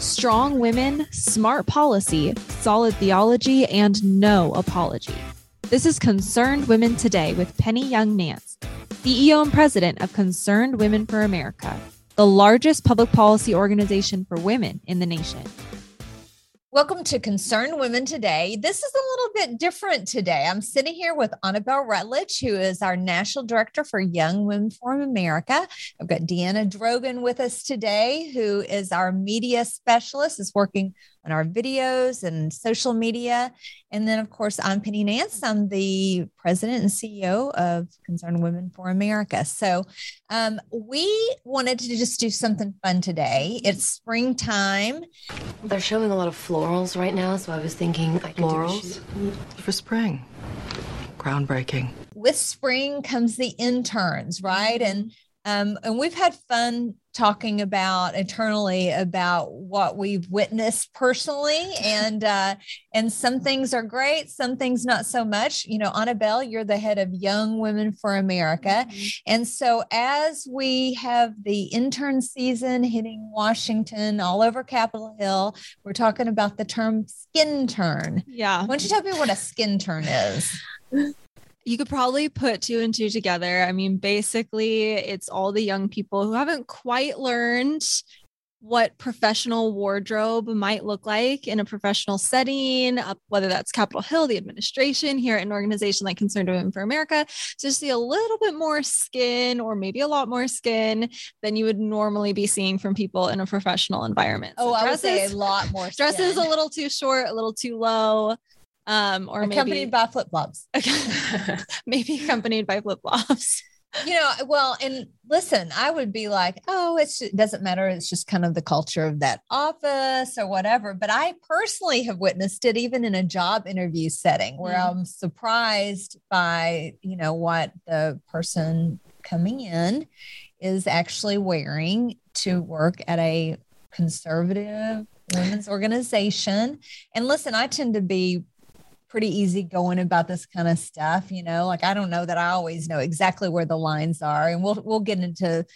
Strong women, smart policy, solid theology, and no apology. This is Concerned Women Today with Penny Young Nance, CEO and president of Concerned Women for America, the largest public policy organization for women in the nation. Welcome to Concerned Women Today. This is a little bit different today. I'm sitting here with Annabelle Rutledge, who is our National Director for Young Women for America. I've got Deanna Drogan with us today, who is our media specialist, is working on our videos and social media. And then, of course, I'm Penny Nance. I'm the president and CEO of Concerned Women for America. So um, we wanted to just do something fun today. It's springtime. They're showing a lot of florals right now, so I was thinking I could florals for spring. Groundbreaking. With spring comes the interns, right? And um, and we've had fun talking about internally about what we've witnessed personally. And uh, and some things are great some things not so much. You know annabelle you're the head of young women for america. Mm-hmm. and so as we have the intern season hitting washington all over capitol hill we're talking about the term skintern. Yeah. Why don't you tell me what a skintern is you could probably put two and two together. I mean, basically, it's all the young people who haven't quite learned what professional wardrobe might look like in a professional setting, whether that's Capitol Hill, the administration here at an organization like Concerned Women for America, to see a little bit more skin or maybe a lot more skin than you would normally be seeing from people in a professional environment. So oh, dresses, I would say a lot more. Skin. Dresses a little too short, a little too low um, or accompanied maybe, by flip flops. maybe accompanied by flip flops. You know, well, and listen, I would be like, oh, it doesn't matter. It's just kind of the culture of that office or whatever. But I personally have witnessed it even in a job interview setting where mm. I'm surprised by, you know, what the person coming in is actually wearing to work at a conservative women's organization. And listen, I tend to be pretty easy going about this kind of stuff you know? Like i don't know that i always know exactly where the lines are and we'll we'll get into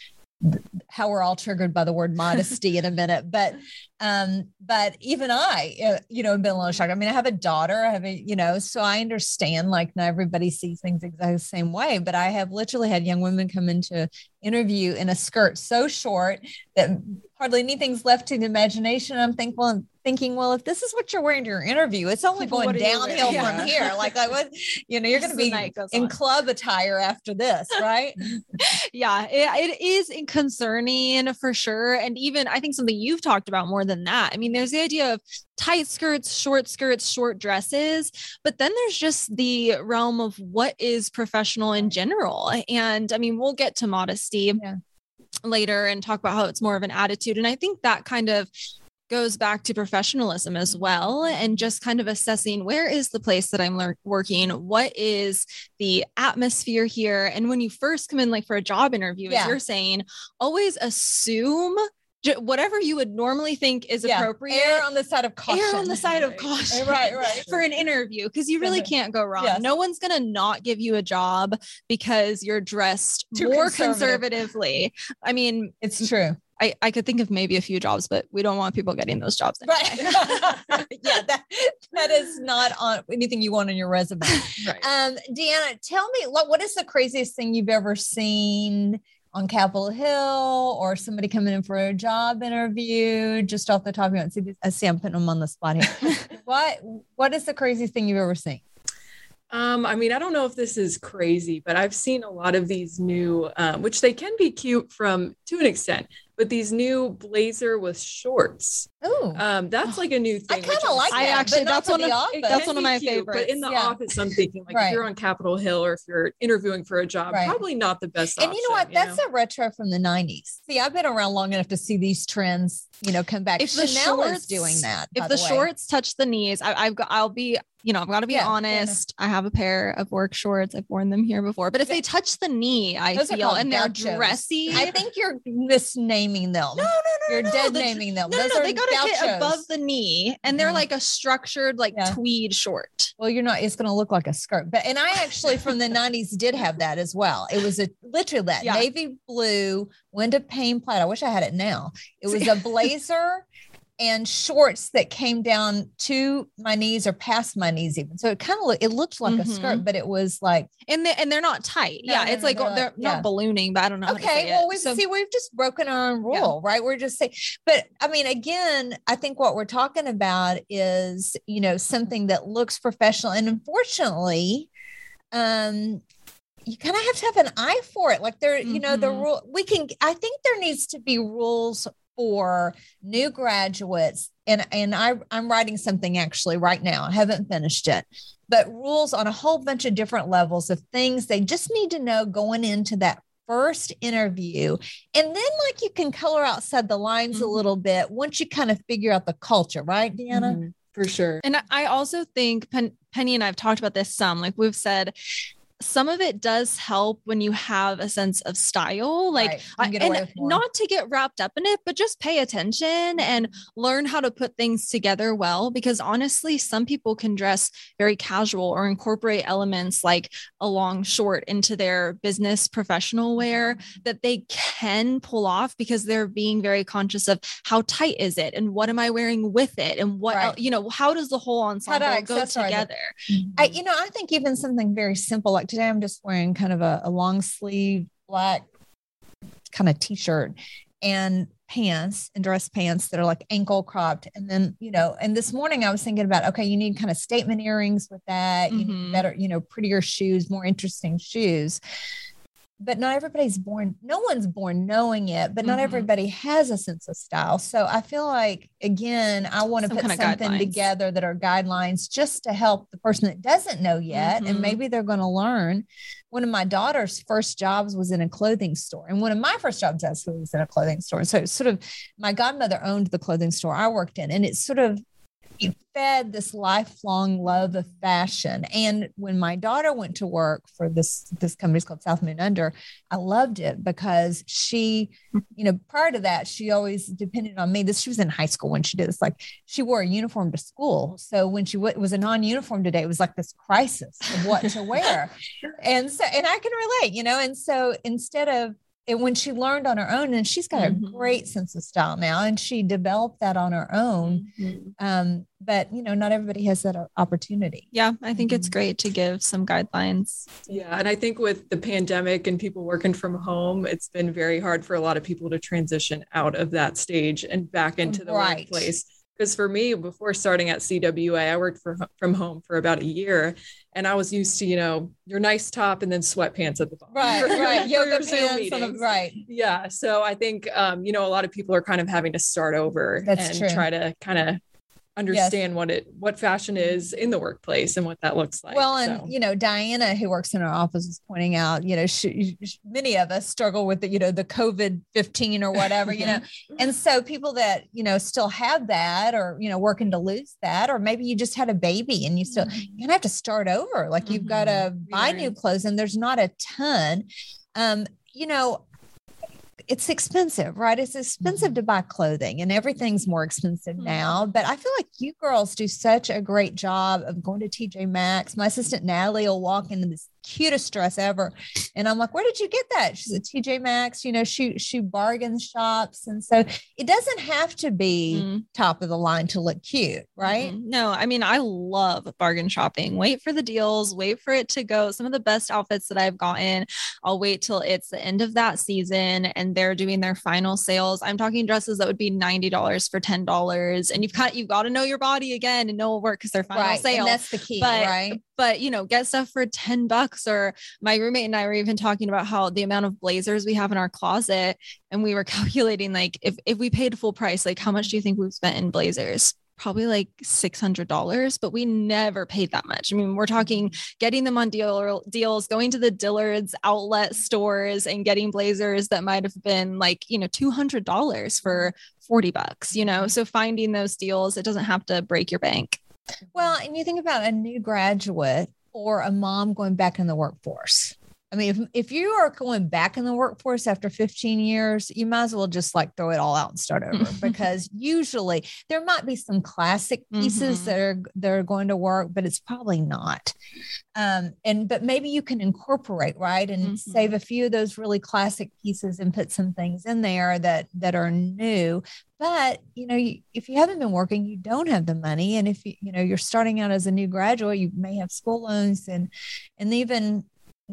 how we're all triggered by the word modesty in a minute but um but even i uh, you know have been a little shocked i mean i have a daughter i have a you know so i understand like not everybody sees things exactly the same way but i have literally had young women come into interview in a skirt so short that hardly anything's left to the imagination i'm thankful and thinking, well, if this is what you're wearing to your interview, it's only going downhill yeah. from here. Like, I was, you know, you're going to be in on. club attire after this, right? yeah, it, it is concerning for sure. And even I think something you've talked about more than that. I mean, there's the idea of tight skirts, short skirts, short dresses, but then there's just the realm of what is professional in general. And I mean, we'll get to modesty. Yeah later and talk about how it's more of an attitude. And I think that kind of goes back to professionalism as well and just kind of assessing where is the place that I'm le- working what is the atmosphere here and when you first come in like for a job interview yeah. as you're saying always assume whatever you would normally think is yeah. appropriate. Err on the side of caution. Err on the side of caution. right, right. For an interview, because you really can't go wrong. Yes. No one's going to not give you a job because you're dressed Too more conservatively. I mean, it's true. I, I could think of maybe a few jobs, but we don't want people getting those jobs. Anyway. Right. yeah, that, that is not on anything you want on your resume. right. Um, Deanna, tell me what, what is the craziest thing you've ever seen on Capitol Hill or somebody coming in for a job interview just off the top of your head? See, I see I'm putting them on the spot here. what what is the craziest thing you've ever seen? Um, I mean, I don't know if this is crazy, but I've seen a lot of these new, um, which they can be cute from to an extent, but these new blazer with shorts. Oh, um, that's like a new thing. I kind of like. I actually that's one of that's one of my cute, favorites. But in the yeah. office, I'm thinking like right. if you're on Capitol Hill or if you're interviewing for a job, right. probably not the best. And option, you know what? You that's know? a retro from the '90s. See, I've been around long enough to see these trends, you know, come back. If Chanel the shorts, is doing that. If the, the shorts touch the knees, I, have got. I'll be you know, I've got to be yeah, honest. I have a pair of work shorts. I've worn them here before, but if they touch the knee, I Those feel and they're dressy. I think you're misnaming them. No, no, no. You're no, dead naming them. No, Those no, they got to hit above the knee, and they're mm-hmm. like a structured, like yeah. tweed short. Well, you're not. It's going to look like a skirt. But and I actually from the '90s did have that as well. It was a literally that yeah. navy blue window pane plaid. I wish I had it now. It was a blazer and shorts that came down to my knees or past my knees even. So it kind of it looked like a skirt, but it was like and they and they're not tight. No, yeah, no, it's no, like they're they're, like- not yeah. ballooning, but I don't know. how to okay well we So- see we've just broken our own Yeah. rule right we're just saying but i mean again i think what we're talking about is you know something that looks professional and unfortunately um you kind of have to have an eye for it like there you know the Mhm. rule we can i think there needs to be rules for new graduates and and I I'm writing something actually right now. I haven't finished it. But rules on a whole bunch of different levels of things they just need to know going into that first interview. And then like you can color outside the lines a Mhm. little bit once you kind of figure out the culture, right, Deanna? Mhm, for sure. And I- I also think Pen- Penny and I have talked about this some. Like we've said, some of it does help when you have a sense of style. Like Right. You can I- get and away with more. not to get wrapped up in it, but just pay attention and mm-hmm. learn how to put things together well. Because honestly, some people can dress very casual or incorporate elements like a long short into their business professional wear mm-hmm. that they can pull off because they're being very conscious of how tight is it and what am I wearing with it and what Right. el- you know how does the whole ensemble go it? together. I, mm-hmm. you know, I think even something very simple like today, I'm just wearing kind of a, a long sleeve black kind of t-shirt and pants and dress pants that are like ankle cropped. And then, you know, and this morning I was thinking about, okay, you need kind of statement earrings with that, you need Mhm. better, you know, prettier shoes, more interesting shoes. But not everybody's born, no one's born knowing it, but not Mhm. everybody has a sense of style. So I feel like, again, I want to Some put something together that are guidelines just to help the person that doesn't know yet. And Mhm. maybe they're going to learn. One of my daughter's first jobs was in a clothing store. And one of my first jobs actually was in a clothing store. So it's sort of my godmother owned the clothing store I worked in. And it's sort of fed this lifelong love of fashion. And when my daughter went to work for this this company it's called South Moon Under, I loved it because she, you know, prior to that, she always depended on me. This she was in high school when she did this. Like she wore a uniform to school, so when she w- was a non-uniform today, it was like this crisis of what to wear. and so, and I can relate, you know. And so instead of and when she learned on her own, and she's got Mhm. a great sense of style now, and she developed that on her own. Mhm. Um, but you know, not everybody has that opportunity. Yeah, I think it's Mhm. great to give some guidelines. Yeah. And I think with the pandemic and people working from home, it's been very hard for a lot of people to transition out of that stage and back into the Right. workplace. Because for me, before starting at CWA, I worked for, from home for about a year and I was used to, you know, your nice top and then sweatpants at the bottom. for Yoga for your Zoom pants the- right. Yeah. So I think, um, you know, a lot of people are kind of having to start over That's and true. try to kind of understand what it, what fashion is in the workplace and what that looks like. well, and So- you know, Diana, who works in our office, is pointing out, you know, she, she- many of us struggle with the, you know, the COVID fifteen or whatever, you know, and so people that you know still have that, or you know, working to lose that, or maybe you just had a baby and you still you're gonna have to start over. Like you've got to buy new clothes, and there's not a ton. Um, you know, it's expensive, right? It's expensive to buy clothing, and everything's more expensive Mhm. now. But I feel like you girls do such a great job of going to TJ Maxx. My assistant Natalie will walk into this cutest dress ever, and I'm like, "Where did you get that?" She's at TJ Maxx. You know, she she bargain shops, and so it doesn't have to be Mhm. top of the line to look cute, right? Mhm. No, I mean, I love bargain shopping. Wait for the deals, wait for it to go. Some of the best outfits that I've gotten, I'll wait till it's the end of that season and they're doing their final sales. I'm talking dresses that would be $90 for $10. And you've got you've got to know your body again and know what work because they're final right. sale. And that's the key, But- right? but you know, get stuff for 10 bucks. Or my roommate and I were even talking about how the amount of blazers we have in our closet. And we were calculating like if if we paid full price, like how much do you think we've spent in blazers? Probably like six hundred dollars, but we never paid that much. I mean, we're talking getting them on deal deals, going to the Dillard's outlet stores and getting blazers that might have been like you know two hundred dollars for forty bucks. You know, so finding those deals, it doesn't have to break your bank. Well, and you think about a new graduate or a mom going back in the workforce. I mean, if, if you are going back in the workforce after 15 years, you might as well just like throw it all out and start over because usually there might be some classic pieces Mhm. that are that are going to work, but it's probably not. Um, and but maybe you can incorporate right and Mhm. save a few of those really classic pieces and put some things in there that that are new. But you know, you, if you haven't been working, you don't have the money, and if you you know you're starting out as a new graduate, you may have school loans and and even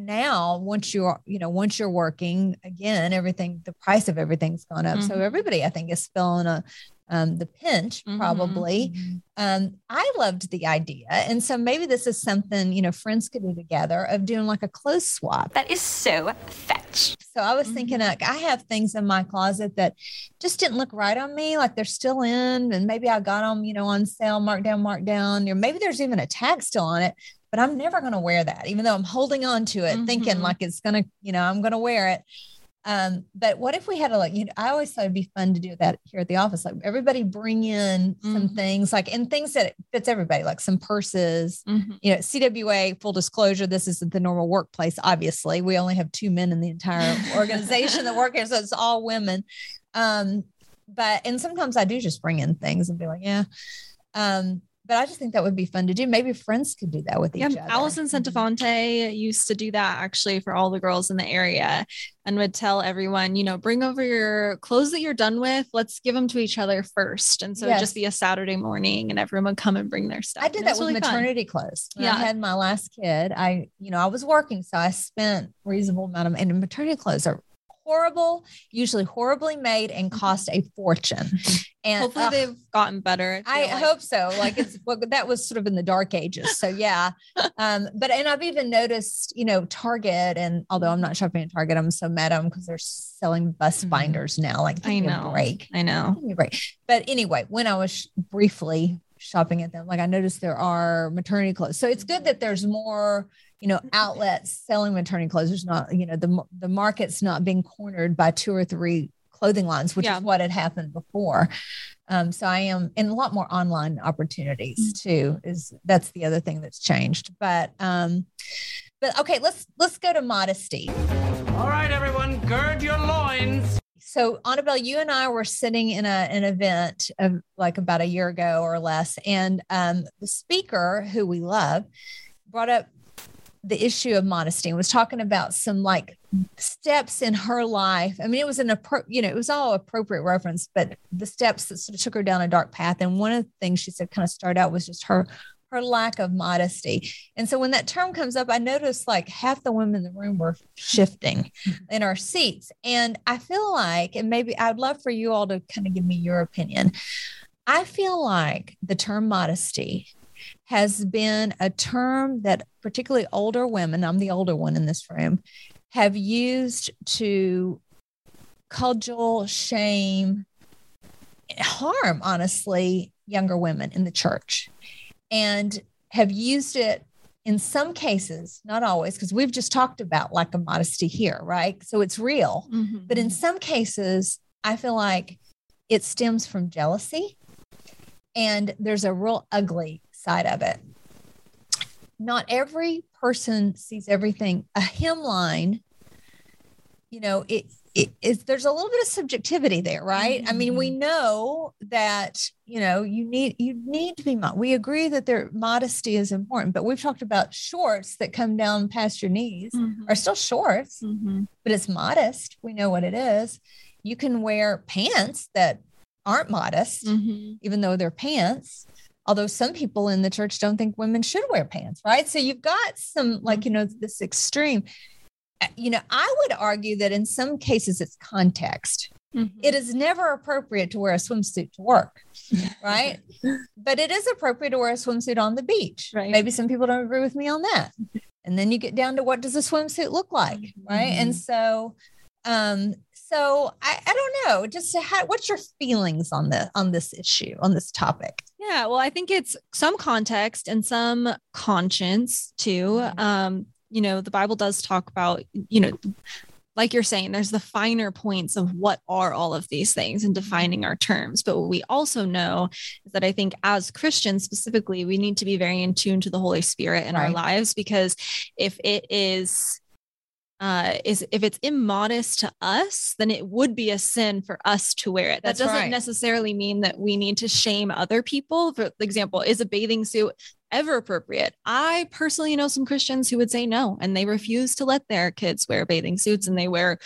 now once you're you know once you're working again everything the price of everything's gone up. So Mhm. everybody i think is feeling a um, the pinch Mhm. probably. Um, i loved the idea. And so maybe this is something you know friends could do together of doing like a clothes swap. That is so fetch. so i was thinking like i have things in my closet that just didn't look right on me like they're still in and maybe i got them you know on sale markdown markdown or maybe there's even a tag still on it but i'm never going to wear that even though i'm holding on to it thinking Mhm. like it's going to you know i'm going to wear it um, but what if we had a like, you know, I always thought it'd be fun to do that here at the office. Like everybody bring in some Mhm. things like and things that fits everybody, like some purses, Mhm. you know, CWA, full disclosure, this isn't the normal workplace. Obviously, we only have two men in the entire organization that work here, so it's all women. Um, but and sometimes I do just bring in things and be like, yeah. Um, but I just think that would be fun to do. Maybe friends could do that with Yeah, each other. Allison Santafonte used to do that actually for all the girls in the area and would tell everyone, you know, bring over your clothes that you're done with. Let's give them to each other first. And so it'd Yes. just be a Saturday morning and everyone would come and bring their stuff. I did And that with really fun. maternity clothes. When Yeah. I had my last kid, I, you know, I was working, so I spent reasonable amount of and maternity clothes are horrible, usually horribly made and cost a fortune. And Hopefully ugh, they've gotten better. I like. hope so. Like it's well, that was sort of in the dark ages. So yeah. Um, but and I've even noticed, you know, Target, and although I'm not shopping at Target, I'm so mad at them because they're selling bus Mhm. binders now. Like, I know. a break. I know. Give me a break. But anyway, when I was briefly shopping at them, like I noticed there are maternity clothes. So it's good that there's more, you know, outlets selling maternity clothes. There's not, you know, the the market's not being cornered by two or three clothing lines, which Yeah. is what had happened before. Um, so I am, in a lot more online opportunities too. Is that's the other thing that's changed. But um, but okay, let's let's go to modesty. All right, everyone, gird your loins. So, Annabelle, you and I were sitting in a, an event of like about a year ago or less, and um, the speaker, who we love, brought up the issue of modesty and was talking about some like steps in her life. I mean, it was an appro- you know, it was all appropriate reference, but the steps that sort of took her down a dark path. And one of the things she said kind of started out was just her her lack of modesty. And so when that term comes up, I noticed like half the women in the room were shifting mm-hmm. in our seats. And I feel like, and maybe I'd love for you all to kind of give me your opinion. I feel like the term modesty has been a term that particularly older women, I'm the older one in this room, have used to cudgel, shame, harm, honestly, younger women in the church and have used it in some cases, not always, because we've just talked about lack of modesty here, right? So it's real. Mhm. But in some cases, I feel like it stems from jealousy and there's a real ugly side of it. Not every person sees everything. A hymn line, you know, it, it is there's a little bit of subjectivity there, right? I mean, we know that you know you need you need to be mo- we agree that their modesty is important, but we've talked about shorts that come down past your knees Mhm. are still shorts Mhm. but it's modest. We know what it is. You can wear pants that aren't modest, Mhm. even though they're pants. Although some people in the church don't think women should wear pants, right? So you've got some, like, you know, this extreme. Uh, You know, I would argue that in some cases it's context. Mhm. It is never appropriate to wear a swimsuit to work, right? but it is appropriate to wear a swimsuit on the beach. Right. Maybe some people don't agree with me on that. And then you get down to what does a swimsuit look like, right? And so, um, so I, I don't know. Just how, what's your feelings on the on this issue on this topic? Yeah, well, I think it's some context and some conscience too. Mhm. Um, you know, the Bible does talk about, you know, like you're saying, there's the finer points of what are all of these things and defining our terms. But what we also know is that I think as Christians specifically, we need to be very in tune to the Holy Spirit in our lives because if it is uh, is if it's immodest to us, then it would be a sin for us to wear it. That's that doesn't right. necessarily mean that we need to shame other people. For example, is a bathing suit ever appropriate? I personally know some Christians who would say no, and they refuse to let their kids wear bathing suits and they wear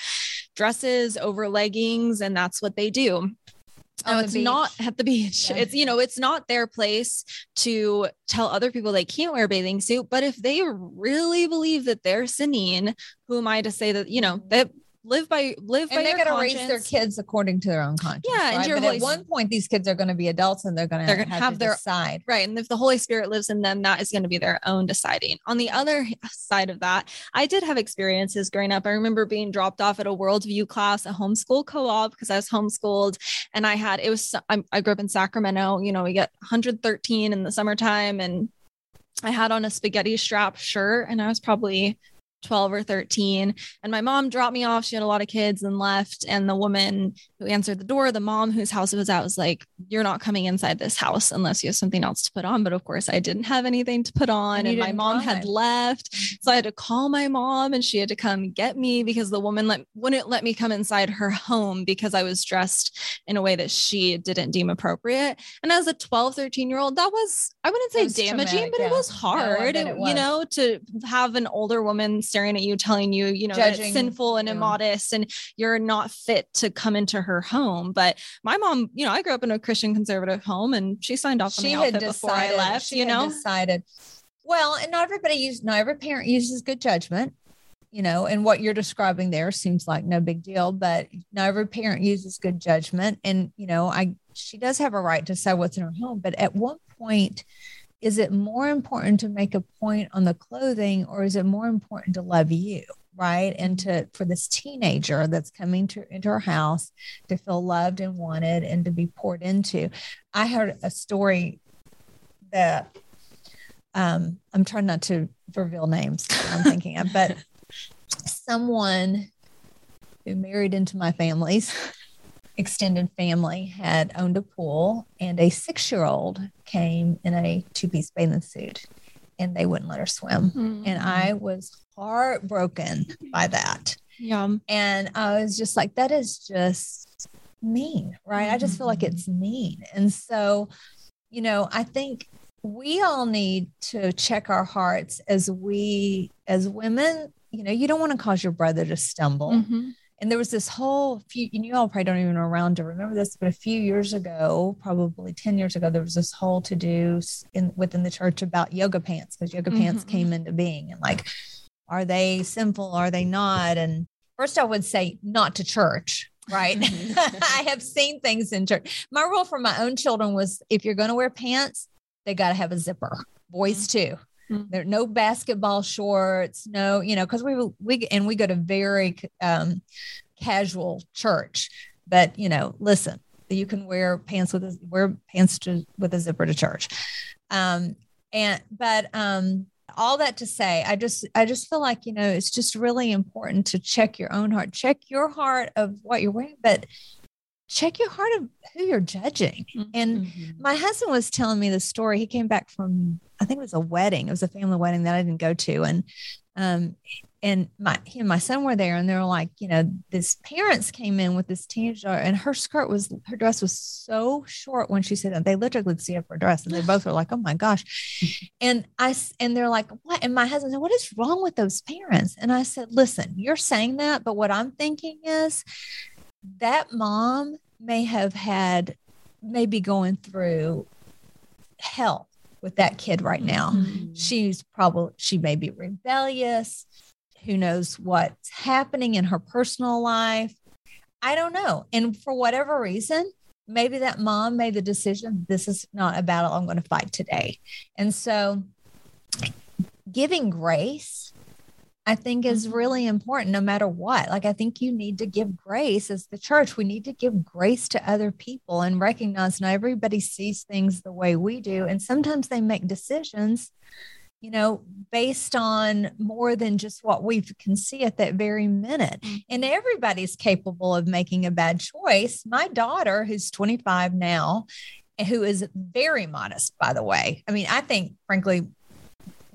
dresses over leggings, and that's what they do. Um, the it's not at the beach. Yeah. It's you know, it's not their place to tell other people they can't wear a bathing suit. But if they really believe that they're sinning, who am I to say that you know that live by live by and they your got to raise their kids according to their own conscience. Yeah, and right? your But Holy at one point, these kids are going to be adults, and they're going to They're have, gonna have to their- side Right. And if the Holy Spirit lives in them, that is going to be their own deciding. On the other side of that, I did have experiences growing up. I remember being dropped off at a worldview class, a homeschool co op, because I was homeschooled. And I had, it was, I grew up in Sacramento. You know, we get 113 in the summertime. And I had on a spaghetti strap shirt, and I was probably 12 or 13. And my mom dropped me off. She had a lot of kids and left. And the woman who answered the door, the mom whose house it was at, was like, You're not coming inside this house unless you have something else to put on. But of course, I didn't have anything to put on. And And, my mom had left. So I had to call my mom and she had to come get me because the woman let, wouldn't let me come inside her home because I was dressed in a way that she didn't deem appropriate. And as a 12, 13 year old, that was, I wouldn't say damaging, but yeah. it was hard, it It- was. you know, to have an older woman staring at you, telling you, you know, that it's Judging sinful and you. immodest and you're not fit to come into her home. But my mom, you know, I grew up in a Christian conservative home and she signed off on She the had outfit before I decided. left, you know? decided. Well, and not everybody uses. Not every parent uses good judgment. You know, and what you're describing there seems like no big deal, but not every parent uses good judgment. And you know, I she does have a right to say what's in her home, but at one point is it more important to make a point on the clothing, or is it more important to love you? right and to for this teenager that's coming to into our house to feel loved and wanted and to be poured into i heard a story that um i'm trying not to reveal names i'm thinking of but someone who married into my family's extended family had owned a pool and a six-year-old came in a two-piece bathing suit and they wouldn't let her swim and i was heartbroken by that yeah. and I was just like, that is just mean, right? I just feel like it's mean. And so, you know, I think we all need to check our hearts as we, as women, you know, you don't want to cause your brother to stumble. Mhm. And there was this whole few, and you all probably don't even know around to remember this, but a few years ago, probably 10 years ago, there was this whole to do in within the church about yoga pants because yoga pants Mhm. came mm-hmm. into being and like, are they sinful? Are they not? And first, I would say not to church, right? Mm-hmm. I have seen things in church. My rule for my own children was if you're going to wear pants, they got to have a zipper. Boys mm-hmm. too. Mhm. There no basketball shorts, no, you know, because we we and we go to very um, casual church. But you know, listen, you can wear pants with a wear pants to, with a zipper to church. Um, and but um, all that to say, I just I just feel like you know it's just really important to check your own heart, check your heart of what you're wearing, but check your heart of who you're judging. And my husband was telling me the story. He came back from I think it was a wedding. It was a family wedding that I didn't go to, and um, and my he and my son were there, and they were like, you know, this parents came in with this teenage daughter, and her skirt was her dress was so short when she said that they literally could see up her dress, and they both were like, oh my gosh, and I and they're like, what? And my husband said, what is wrong with those parents? And I said, listen, you're saying that, but what I'm thinking is that mom may have had maybe going through hell with that kid right now. Mm-hmm. She's probably she may be rebellious. Who knows what's happening in her personal life? I don't know. And for whatever reason, maybe that mom made the decision this is not a battle I'm going to fight today. And so giving grace I think is mm-hmm. really important no matter what. Like, I think you need to give grace as the church. We need to give grace to other people and recognize not everybody sees things the way we do. And sometimes they make decisions, you know, based on more than just what we can see at that very minute. Mm-hmm. And everybody's capable of making a bad choice. My daughter, who's 25 now, who is very modest, by the way. I mean, I think, frankly,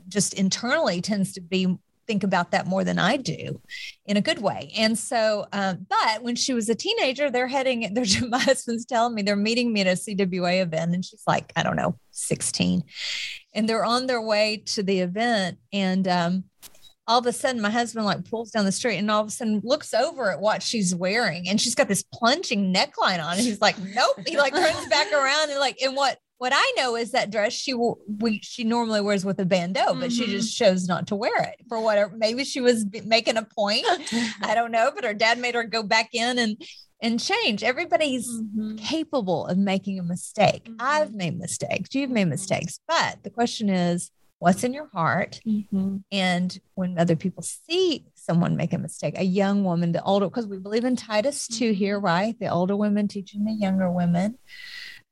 just internally tends to be think about that more than I do in a good way. And so, um, but when she was a teenager, they're heading, they're, my husband's telling me they're meeting me at a CWA event and she's like, I don't know, 16. And they're on their way to the event. And, um, all of a sudden my husband like pulls down the street and all of a sudden looks over at what she's wearing and she's got this plunging neckline on and he's like nope he like turns back around and like and what what I know is that dress she we she normally wears with a bandeau, but mm-hmm. she just chose not to wear it for whatever. Maybe she was making a point. I don't know, but her dad made her go back in and and change. Everybody's mm-hmm. capable of making a mistake. Mm-hmm. I've made mistakes. You've made mistakes, but the question is, what's in your heart? Mm-hmm. And when other people see someone make a mistake, a young woman, the older, because we believe in Titus 2 here, mm-hmm. right? The older women teaching the younger women.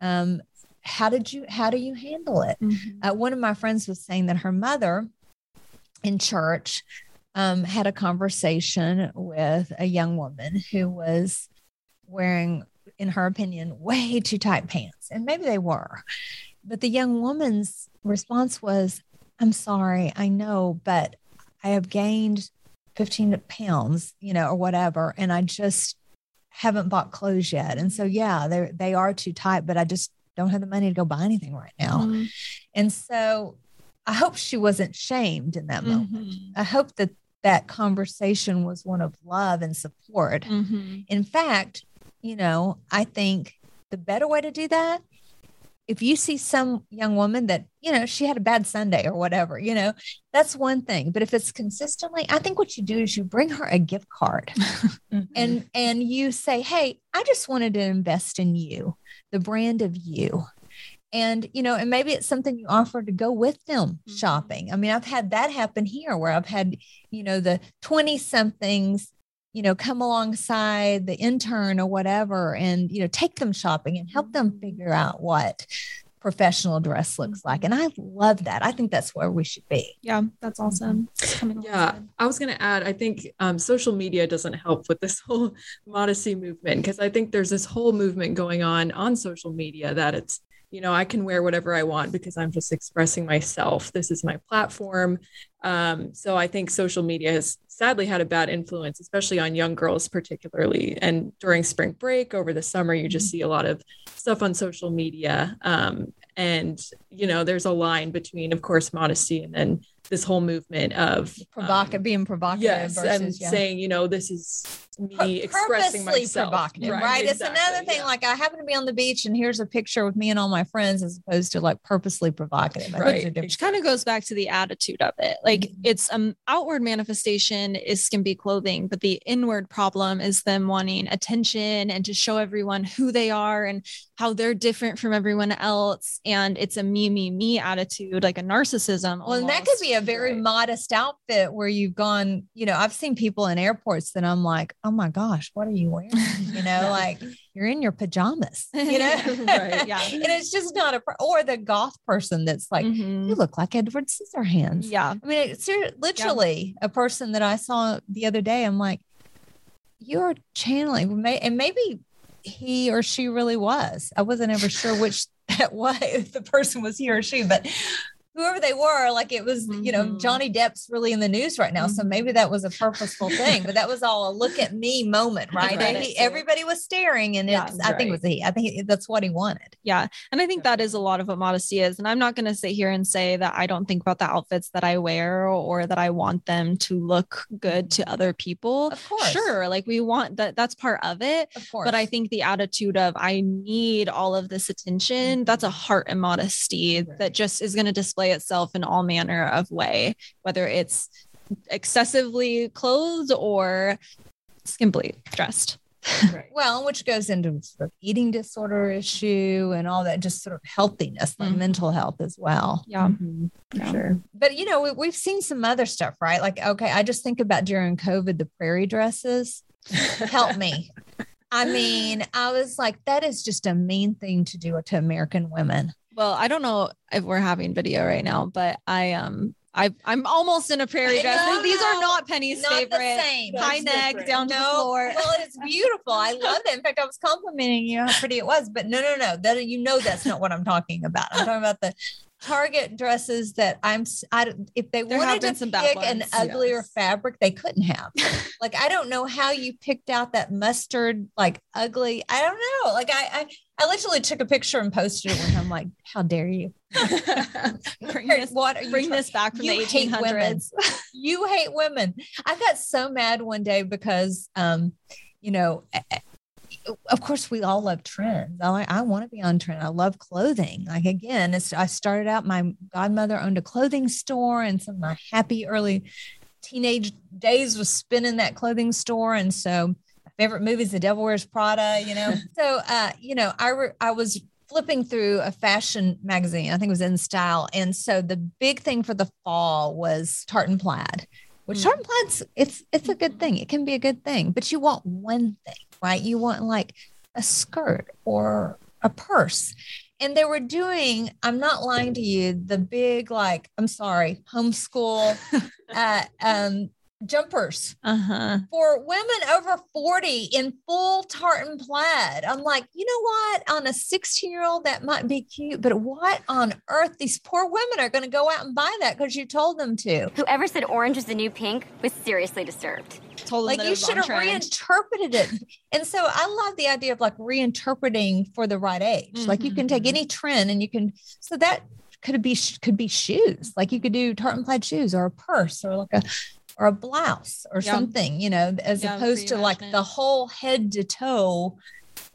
Um, how did you how do you handle it? Mm-hmm. uh, one of my friends was saying that her mother in church um, had a conversation with a young woman who was wearing in her opinion way too tight pants and maybe they were. But the young woman's response was i'm sorry i know but i have gained 15 pounds you know or whatever and i just haven't bought clothes yet. And so yeah they they are too tight but i just don't have the money to go buy anything right now. Mm-hmm. And so I hope she wasn't shamed in that moment. Mm-hmm. I hope that that conversation was one of love and support. Mm-hmm. In fact, you know, I think the better way to do that if you see some young woman that you know she had a bad sunday or whatever you know that's one thing but if it's consistently i think what you do is you bring her a gift card mm-hmm. and and you say hey i just wanted to invest in you the brand of you and you know and maybe it's something you offer to go with them mm-hmm. shopping i mean i've had that happen here where i've had you know the 20 somethings you know come alongside the intern or whatever and you know take them shopping and help them mm-hmm. figure out what professional dress looks like. And i love that. I think that's where we should be. Yeah that's awesome. Yeah i was going to add i think um, social media doesn't help with this whole modesty movement because i think there's this whole movement going on on social media that it's you know i can wear whatever i want because i'm just expressing myself this is my platform um, so i think social media has sadly had a bad influence especially on young girls particularly and during spring break over the summer you just mm-hmm. see a lot of stuff on social media um, and you know there's a line between of course modesty and then this whole movement of provocative um, being provocative yes versus, and yeah. saying you know this is me expressing myself provocative right, right? Exactly, it's another thing yeah. like i happen to be on the beach and here's a picture with me and all my friends as opposed to like purposely provocative right which kind of goes back to the attitude of it like mm-hmm. it's um outward manifestation is can be clothing but the inward problem is them wanting attention and to show everyone who they are and how they're different from everyone else and it's a me me me attitude like a narcissism well and that could be a very right. modest outfit where you've gone you know i've seen people in airports that i'm like oh my gosh what are you wearing you know like you're in your pajamas you know right, yeah and it's just not a or the goth person that's like mm-hmm. you look like edward scissorhands yeah i mean it's literally yeah. a person that i saw the other day i'm like you're channeling and maybe he or she really was. I wasn't ever sure which that was, if the person was he or she, but whoever they were, like it was, mm-hmm. you know, mm-hmm. Johnny Depp's really in the news right now. Mm-hmm. So maybe that was a purposeful thing, but that was all a look at me moment, right? right. He, everybody was staring and yeah, I think it was he. I think that's what he wanted. Yeah. And I think that is a lot of what modesty is. And I'm not going to sit here and say that I don't think about the outfits that I wear or that I want them to look good to other people. Of course. Sure. Like we want that, that's part of it. Of course. But I think the attitude of I need all of this attention, that's a heart and modesty right. that just is going to display display itself in all manner of way, whether it's excessively clothed or skimpily dressed. Right. well, which goes into sort of eating disorder issue and all that, just sort of healthiness, like mm-hmm. mental health as well. Yeah, mm-hmm. for yeah. sure. But you know, we, have seen some other stuff, right? Like, okay, I just think about during COVID, the prairie dresses. Help me. I mean, I was like, that is just a mean thing to do to American women. Well, I don't know if we're having video right now, but I um I I'm almost in a prairie dress. No, These no, are not Penny's not favorite. High neck down no. to the floor. Well, it's beautiful. I love it. In fact, I was complimenting you how pretty it was, but no, no, no. That you know that's not what I'm talking about. I'm talking about the Target dresses that I'm I if they There wanted to some pick an ones, uglier yes. fabric, they couldn't have. like I don't know how you picked out that mustard like ugly. I don't know. Like I I, I literally took a picture and posted it and I'm like, how dare you? bring this, what bring this back from You the hate women. 1800s. you hate women. I got so mad one day because, um, you know, eh, eh, of course we all love trends. I I want to be on trend. I love clothing. Like again, it's, I started out. My godmother owned a clothing store, and some of my happy early teenage days was spending that clothing store, and so. Favorite movies, The Devil Wears Prada, you know. so, uh, you know, I re- I was flipping through a fashion magazine. I think it was In Style, and so the big thing for the fall was tartan plaid. Which Mm. tartan plaid's it's it's a good thing. It can be a good thing, but you want one thing, right? You want like a skirt or a purse. And they were doing, I'm not lying to you, the big like, I'm sorry, homeschool uh um jumpers Uh-huh. for women over 40 in full tartan plaid. I'm like, you know what? On a 16 year old, that might be cute, but what on earth? These poor women are going to go out and buy that because you told them to. Whoever said orange is the new pink was seriously disturbed. Told Like you should have trend. reinterpreted it. And so I love the idea of like reinterpreting for the right age. Like you can take Mhm. any trend and you can, so that could be, could be shoes. Like you could do tartan plaid shoes or a purse or like a, or a blouse or Yeah. something, you know, as Yeah, opposed to like the whole head to toe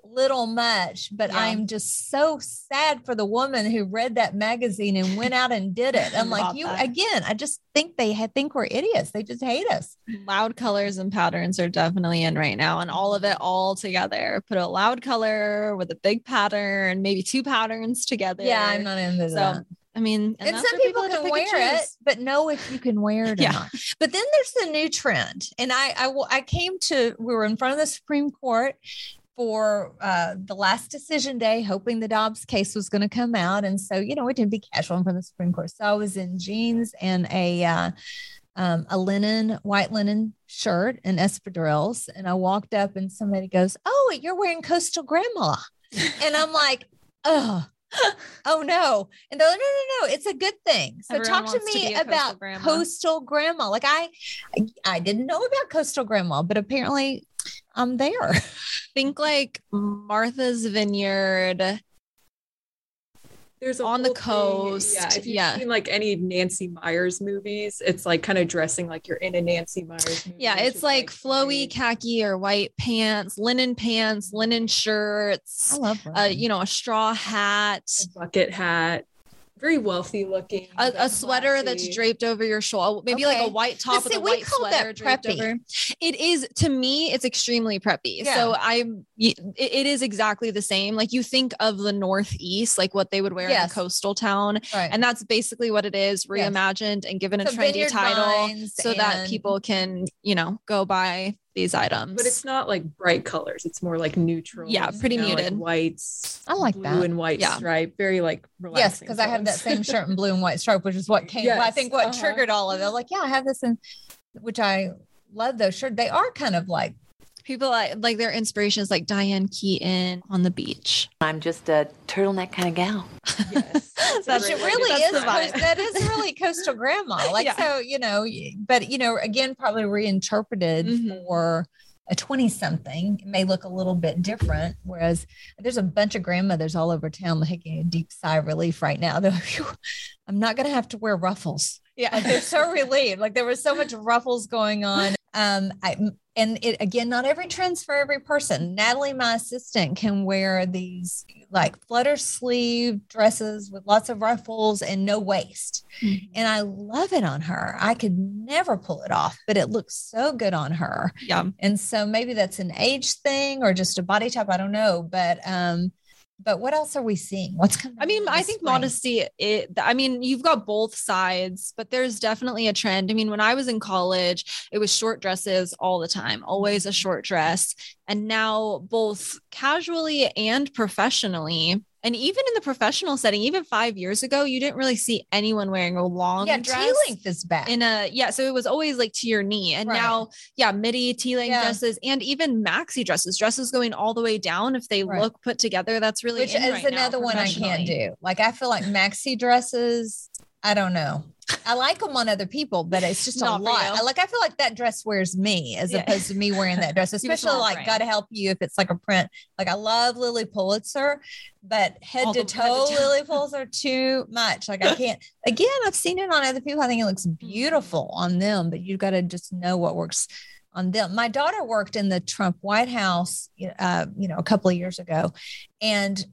little much. But Yeah. I'm just so sad for the woman who read that magazine and went out and did it. I'm like, you that. again, I just think they ha- think we're idiots. They just hate us. loud colors and patterns are definitely in right now and all of it all together put a loud color with a big pattern maybe two patterns together Yeah, I'm not into so that. I mean And, that's some where people can wear it, but know if you can wear it or Yeah. not. But then there's the new trend, and I, I, I came to we were in front of the Supreme Court for uh, the last decision day, hoping the Dobbs case was going to come out, and so you know it didn't be casual in front of the Supreme Court. So I was in jeans and a uh, um, a linen white linen shirt and espadrilles, and I walked up, and somebody goes, "Oh, you're wearing coastal grandma," and I'm like, "Oh." Oh no. And they're like, no no no it's a good thing. So Everyone talk to wants to me coastal about grandma. coastal grandma. Like I, I i didn't know about coastal grandma but apparently i'm there. Think like martha's vineyard There's a On the whole thing- coast, Yeah, if you've yeah. seen like any Nancy Meyers movies, it's like kind of dressing like you're in a Nancy Meyers movie. yeah it's is, like flowy very- khaki or white pants linen pants linen shirts. i shirts love uh, you know a straw hat a bucket hat, very wealthy looking. a, a sweater that's draped over your shoulder, oh, maybe like a white top with a white sweater draped over. It is to me, it's extremely preppy. Yeah. So I'm, it, it is exactly the same. Like you think of the Northeast, like what they would wear in a coastal town, right and that's basically what it is, Yes. reimagined and given a So trendy title, so that people can, you know, go buy these items. But it's not like bright colors. It's more like neutral. Yeah, pretty muted. whites. I like blue that. and white Yeah. stripe. Very like relaxing. yes because i have that same shirt in blue and white stripe which is what came i think what uh-huh. triggered all of it like yeah i have this in which i love those shirts they are kind of like people like like their inspirations, like Diane Keaton on the beach. I'm just a turtleneck kind of gal. Yes. That's it great way really is coast- that is really coastal grandma like Yeah. so you know but you know again probably reinterpreted Mhm. for a 20 something it may look a little bit different whereas there's a bunch of grandmothers all over town taking a deep sigh of relief right now They're like, "Phew, i'm not going to have to wear ruffles Yeah. they're so relieved. Like there was so much ruffles going on. Um I, and it again not every trend's for every person. Natalie my assistant can wear these like flutter sleeve dresses with lots of ruffles and no waist. And i love it on her. I could never pull it off but it looks so good on her. Yeah. and so maybe that's an age thing or just a body type. I don't know. But um but what else are we seeing what's coming I mean, I think spring? modesty, it, I mean, you've got both sides, but there's definitely a trend. I mean, when I was in college, it was short dresses all the time, always a mm-hmm. short dress. And now, both casually and professionally, And even in the professional setting, even five years ago, you didn't really see anyone wearing a long Yeah, dress. tea length is back. in a yeah so it was always like to your knee and Right. now yeah midi tea-length Yeah. dresses and even maxi dresses dresses going all the way down if they Right. look put together that's really which is right another one I can't do. Like I feel like maxi dresses. I don't know. I like them on other people, but it's just a lot. I like I feel like that dress wears me as Yeah. opposed to me wearing that dress. Especially like frame. got to help you if it's like a print. Like I love Lilly Pulitzer, but head All to head toe toe. Lilly Pulitzer are too much. Like I can't. Again, I've seen it on other people. I think it looks beautiful on them, but you got to just know what works on them. My daughter worked in the Trump White House, uh, you know, a couple of years ago, and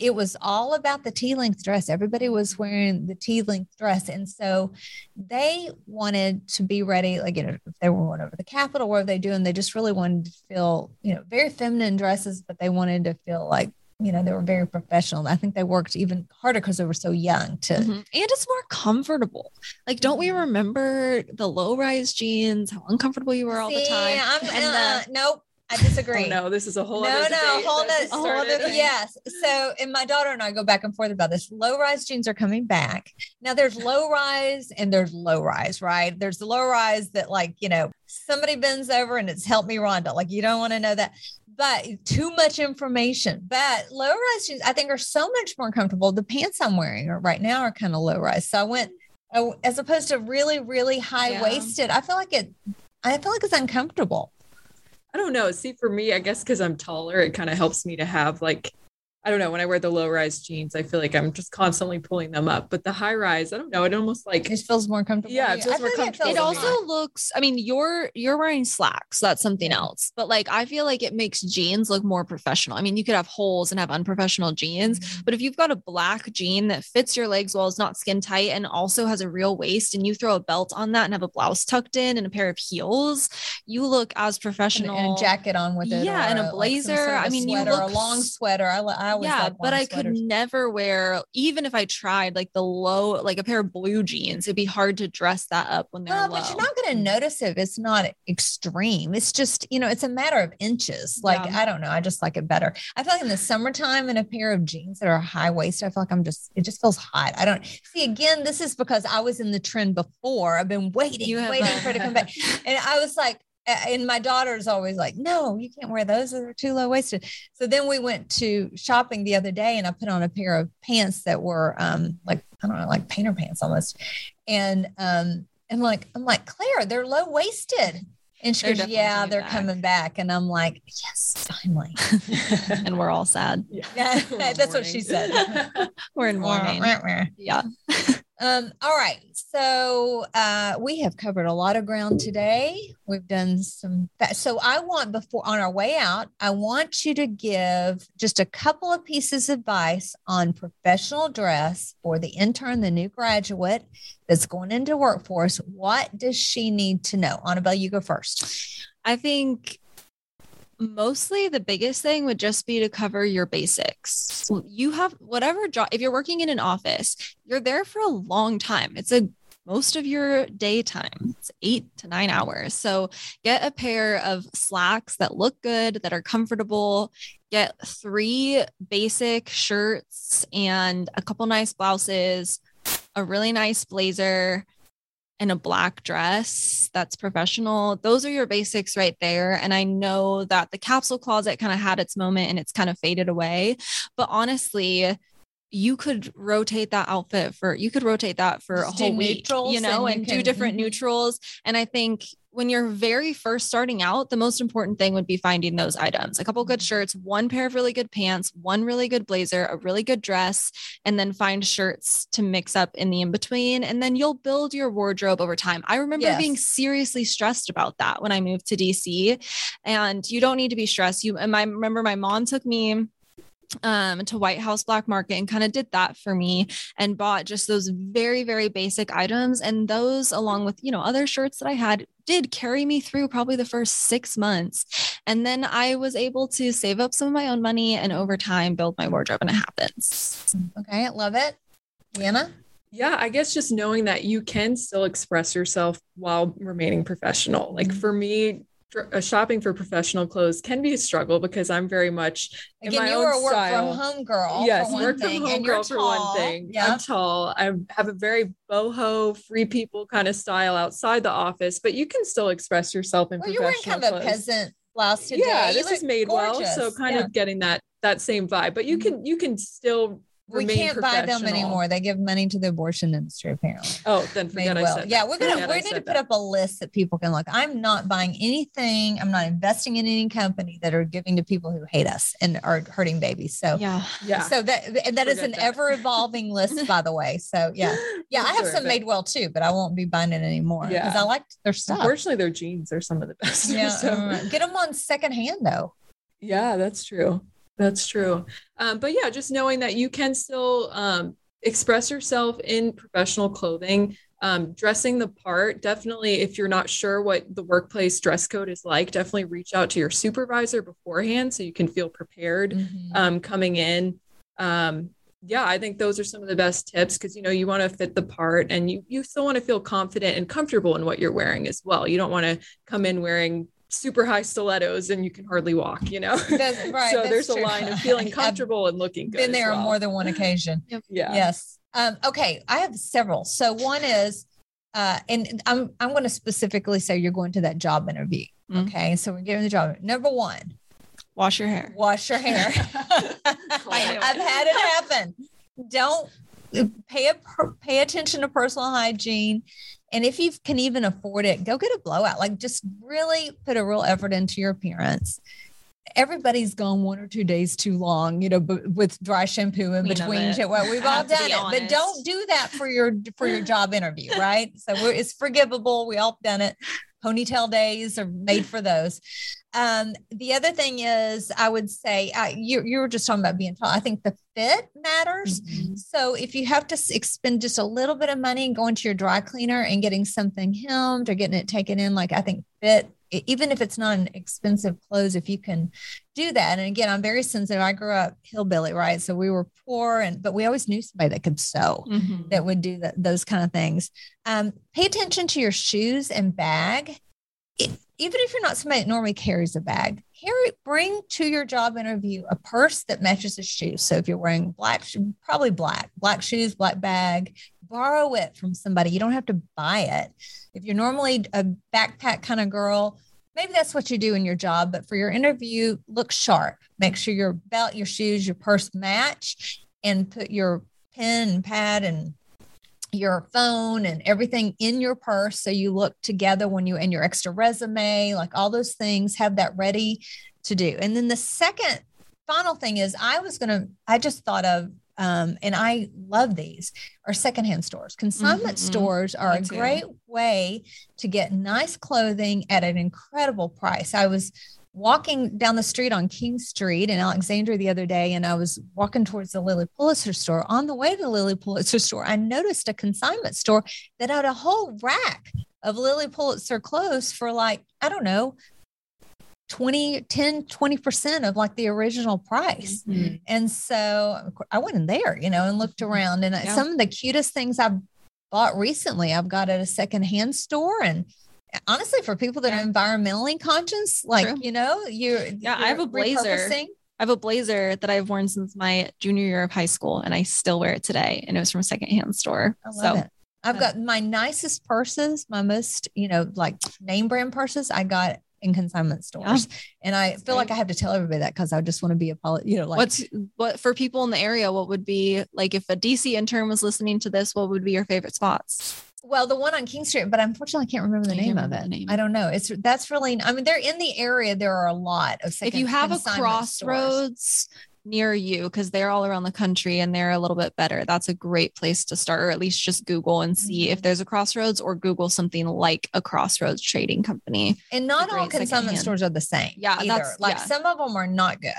it was all about the tea length dress. Everybody was wearing the tea length dress. And so they wanted to be ready, like, you know, if they were going over the Capitol, what were they doing? They just really wanted to feel, you know, very feminine dresses, but they wanted to feel like, you know, they were very professional. I think they worked even harder because they were so young to. Mhm. and it's more comfortable like don't we Mhm. remember the low rise jeans how uncomfortable you were all the See, time I'm, And uh, the- nope. I disagree. Oh no, this is a whole no, no, debate whole nother, whole other, yes. So, and my daughter and I go back and forth about this. Low rise jeans are coming back. Now, there's low rise and there's low rise, right? There's the low rise that, like, you know, somebody bends over and it's help me, Rhonda. Like, you don't want to know that, but too much information. But low rise jeans, I think, are so much more comfortable. The pants I'm wearing right now are kind of low rise. So I went, as opposed to really, really high waisted, I feel like it, I feel like it's uncomfortable. I don't know. See, for me, I guess because I'm taller, it kind of helps me to have like, I don't know, when I wear the low rise jeans, I feel like I'm just constantly pulling them up. But the high rise, I don't know, it almost like It feels more comfortable. Yeah, it feels I more like comfortable it me. also looks i mean you're you're wearing slacks so that's something else but like i feel like it makes jeans look more professional i mean you could have holes and have unprofessional jeans mm-hmm. but if you've got a black jean that fits your legs well is not skin tight and also has a real waist and you throw a belt on that and have a blouse tucked in and a pair of heels you look as professional and a jacket on with it. Yeah, and a like, blazer. sort of I mean, you sweater, a long sweater. I, I yeah, but I could never wear, even if I tried, like the low, like a pair of blue jeans. It'd be hard to dress that up when they're Well, low. but you're not going to notice if it's not extreme. It's just, you know, it's a matter of inches. Like, Yeah. I don't know. I just like it better. I feel like in the summertime in a pair of jeans that are high waisted, I feel like I'm just, it just feels hot. I don't see again, this is because I was in the trend before. I've been waiting, waiting a- for it to come back. And I was like, and my daughter's always like, no, you can't wear those. They're too low waisted. So then we went to shopping the other day and I put on a pair of pants that were um like, I don't know, like painter pants almost. And um, I'm like, I'm like, Claire, they're low waisted. And she They're goes, Yeah, they're back." coming back. And I'm like, Yes, finally. and we're all sad. Yeah, that's what she said. We're in mourning. Yeah. Um, all right. So uh, we have covered a lot of ground today. We've done some. So I want before on our way out, I want you to give just a couple of pieces of advice on professional dress for the intern, the new graduate that's going into workforce. What does she need to know? Annabelle, you go first. I think mostly the biggest thing would just be to cover your basics. You have whatever job, if you're working in an office, you're there for a long time. It's a most of your daytime. It's eight to nine hours. So get a pair of slacks that look good, that are comfortable. Get three basic shirts and a couple nice blouses, a really nice blazer, and a black dress that's professional. Those are your basics right there. And I know that the capsule closet kind of had its moment and it's kind of faded away. But honestly, you could rotate that outfit for you could rotate that for Just a whole week, neutrals you know, and you and, do can- different mhm. neutrals. And I think when you're very first starting out, the most important thing would be finding those items a couple good Mm-hmm. shirts, one pair of really good pants, one really good blazer, a really good dress, and then find shirts to mix up in the in between. And then you'll build your wardrobe over time. I remember being seriously stressed about that when I moved to DC. And you don't need to be stressed. You and I remember my mom took me um to White House Black Market and kind of did that for me and bought just those very very basic items and those along with you know other shirts that I had did carry me through probably the first 6 months and then I was able to save up some of my own money and over time build my wardrobe and it happens. Okay, love it. Deanna? Yeah, I guess just knowing that you can still express yourself while remaining professional. Like Mhm. for me, shopping for professional clothes can be a struggle because I'm very much in Again, my you own were a work style. from home girl. yes, for one work thing, from home girl for one thing. I'm tall. I have a very boho, free people kind of style outside the office, but you can still express yourself in Well, you're wearing professional kind of a peasant blouse today. Yeah, You this is Madewell, so kind Yeah. Mm-hmm. of getting that that same vibe. But you can you can still we can't buy them anymore. They give money to the abortion industry apparently. Oh, then Made forget I well. said. Yeah, we're gonna Forget we I need to put that. up a list that people can look. I'm not buying anything. I'm not investing in any company that are giving to people who hate us and are hurting babies. So Yeah. Yeah. so that and that is Forget an ever evolving list, by the way. So yeah, yeah, I have Sure, some but Madewell too, but I won't be buying it anymore because Yeah. I like their stuff. Unfortunately, their jeans are some of the best. Yeah, so- uh, get them on secondhand though. Yeah, that's true. That's true. Um, but yeah, just knowing that you can still um, express yourself in professional clothing, um, dressing the part. Definitely, if you're not sure what the workplace dress code is like, definitely reach out to your supervisor beforehand so you can feel prepared Mm-hmm. um, coming in. Um, yeah, I think those are some of the best tips because you know you want to fit the part and you you still want to feel confident and comfortable in what you're wearing as well. You don't want to come in wearing super high stilettos and you can hardly walk, you know. That's right, so that's there's a line of feeling I've comfortable and looking good. Been as there on more than one occasion. yeah. Yes. Um, okay, I have several. So one is, uh, and I'm I'm going to specifically say you're going to that job interview. Mm. Okay, so we're getting the job. Number one, Wash your hair. wash your hair. I've had it happen. Don't pay a pay attention to personal hygiene. And if you can even afford it, go get a blowout. Like just really put a real effort into your appearance. Everybody's gone one or two days too long, you know, b- with dry shampoo in of between. it. sh- Well, we've all done it, but don't do that for your for your job interview, right? So we're, it's forgivable. We all done it. Ponytail days are made for those. Um, the other thing is, I would say uh, you you were just talking about being tall. I think the fit matters. Mm-hmm. So if you have to expend just a little bit of money and going to your dry cleaner and getting something hemmed or getting it taken in, like I think fit, even if it's not an expensive clothes, if you can do that. And again, I'm very sensitive. I grew up hillbilly, right? So we were poor, and but we always knew somebody that could sew Mhm. that would do that, those kind of things. Um, pay attention to your shoes and bag. If, even if you're not somebody that normally carries a bag, carry bring to your job interview a purse that matches the shoes. So if you're wearing black, probably black, black shoes, black bag, borrow it from somebody. You don't have to buy it. If you're normally a backpack kind of girl, maybe that's what you do in your job. But for your interview, look sharp. Make sure your belt, your shoes, your purse match, and put your pen and pad and your phone and everything in your purse so you look together when you and your extra resume like all those things have that ready to do and then the second final thing is i was gonna i just thought of um, and i love these are secondhand stores consignment Mhm. stores are Me a too. great way to get nice clothing at an incredible price i was walking down the street on King Street in Alexandria the other day, and I was walking towards the Lilly Pulitzer store. On the way to the Lilly Pulitzer store, I noticed a consignment store that had a whole rack of Lilly Pulitzer clothes for like, I don't know, 20, 10, 20% of like the original price. Mhm. And so I went in there, you know, and looked around. And uh, Yeah. some of the cutest things I've bought recently, I've got at a secondhand store. And honestly, for people that are environmentally conscious, like, True. you know, you're, Yeah, I have a blazer. I have a blazer that I've worn since my junior year of high school, and I still wear it today. And it was from a secondhand store. I love so it. I've got my nicest purses, my most, you know, like name brand purses I got in consignment stores. And I feel like I have to tell everybody that because I just want to be a, poli- you know, like, what's what for people in the area? What would be like if a DC intern was listening to this? What would be your favorite spots? Well, the one on King Street, but unfortunately, I can't remember the I name of it. name. I don't know. It's that's really. I mean, they're in the area. There are a lot of. if you have a consignment stores. crossroads near you because they're all around the country and they're a little bit better that's a great place to start or at least just google and see Mm-hmm. if there's a crossroads or google something like a crossroads trading company and not all consignment stores are the same. Yeah, either. that's- like yeah. some of them are not good.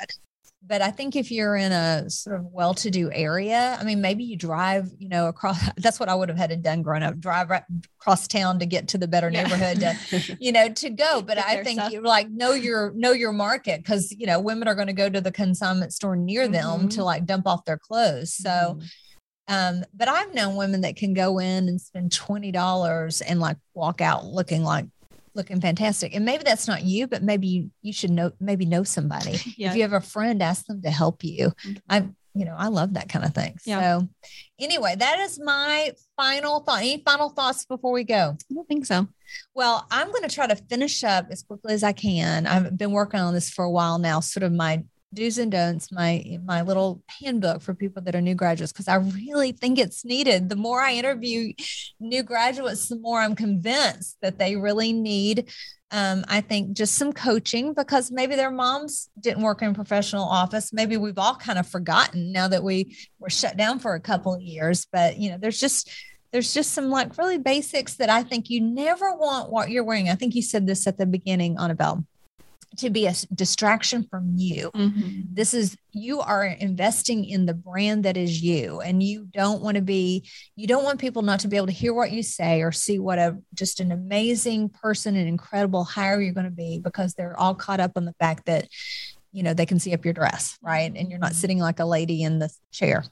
But I think if you're in a sort of well-to-do area, I mean, maybe you drive, you know, across. That's what I would have had to done growing up: drive right across town to get to the better Yeah. neighborhood to, you know, to go. But I think stuff. you like know your know your market because you know women are going to go to the consignment store near them to Mhm. like dump off their clothes. So. Mhm. Um, but I've known women that can go in and spend twenty dollars and like walk out looking like looking fantastic. And maybe that's not you, but maybe you, you should know, maybe know somebody. Yeah. If you have a friend, ask them to help you. Mm-hmm. I, you know, I love that kind of thing. Yeah. So anyway, that is my final thought. Any final thoughts before we go? I don't think so. Well, I'm going to try to finish up as quickly as I can. I've been working on this for a while now, sort of my do's and don'ts, my my little handbook for people that are new graduates, because I really think it's needed. The more I interview new graduates, the more I'm convinced that they really need. Um, I think just some coaching because maybe their moms didn't work in professional office. Maybe we've all kind of forgotten now that we were shut down for a couple of years. But you know, there's just there's just some like really basics that I think you never want what you're wearing. I think you said this at the beginning, Annabelle, to be a distraction from you. Mm-hmm. This is you are investing in the brand that is you, and you don't want to be, you don't want people not to be able to hear what you say or see what a just an amazing person, an incredible hire you're going to be because they're all caught up on the fact that you know they can see up your dress right? And you're not sitting like a lady in the chair.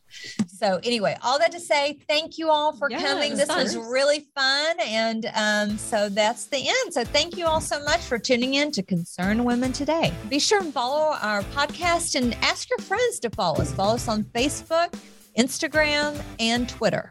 So anyway all that to say thank you all for Yeah, coming. was this fun. was really fun. And um, so that's the end. So thank you all so much for tuning in to concern women today. Be sure and follow our podcast and ask your friends to follow us. Follow us on facebook instagram and twitter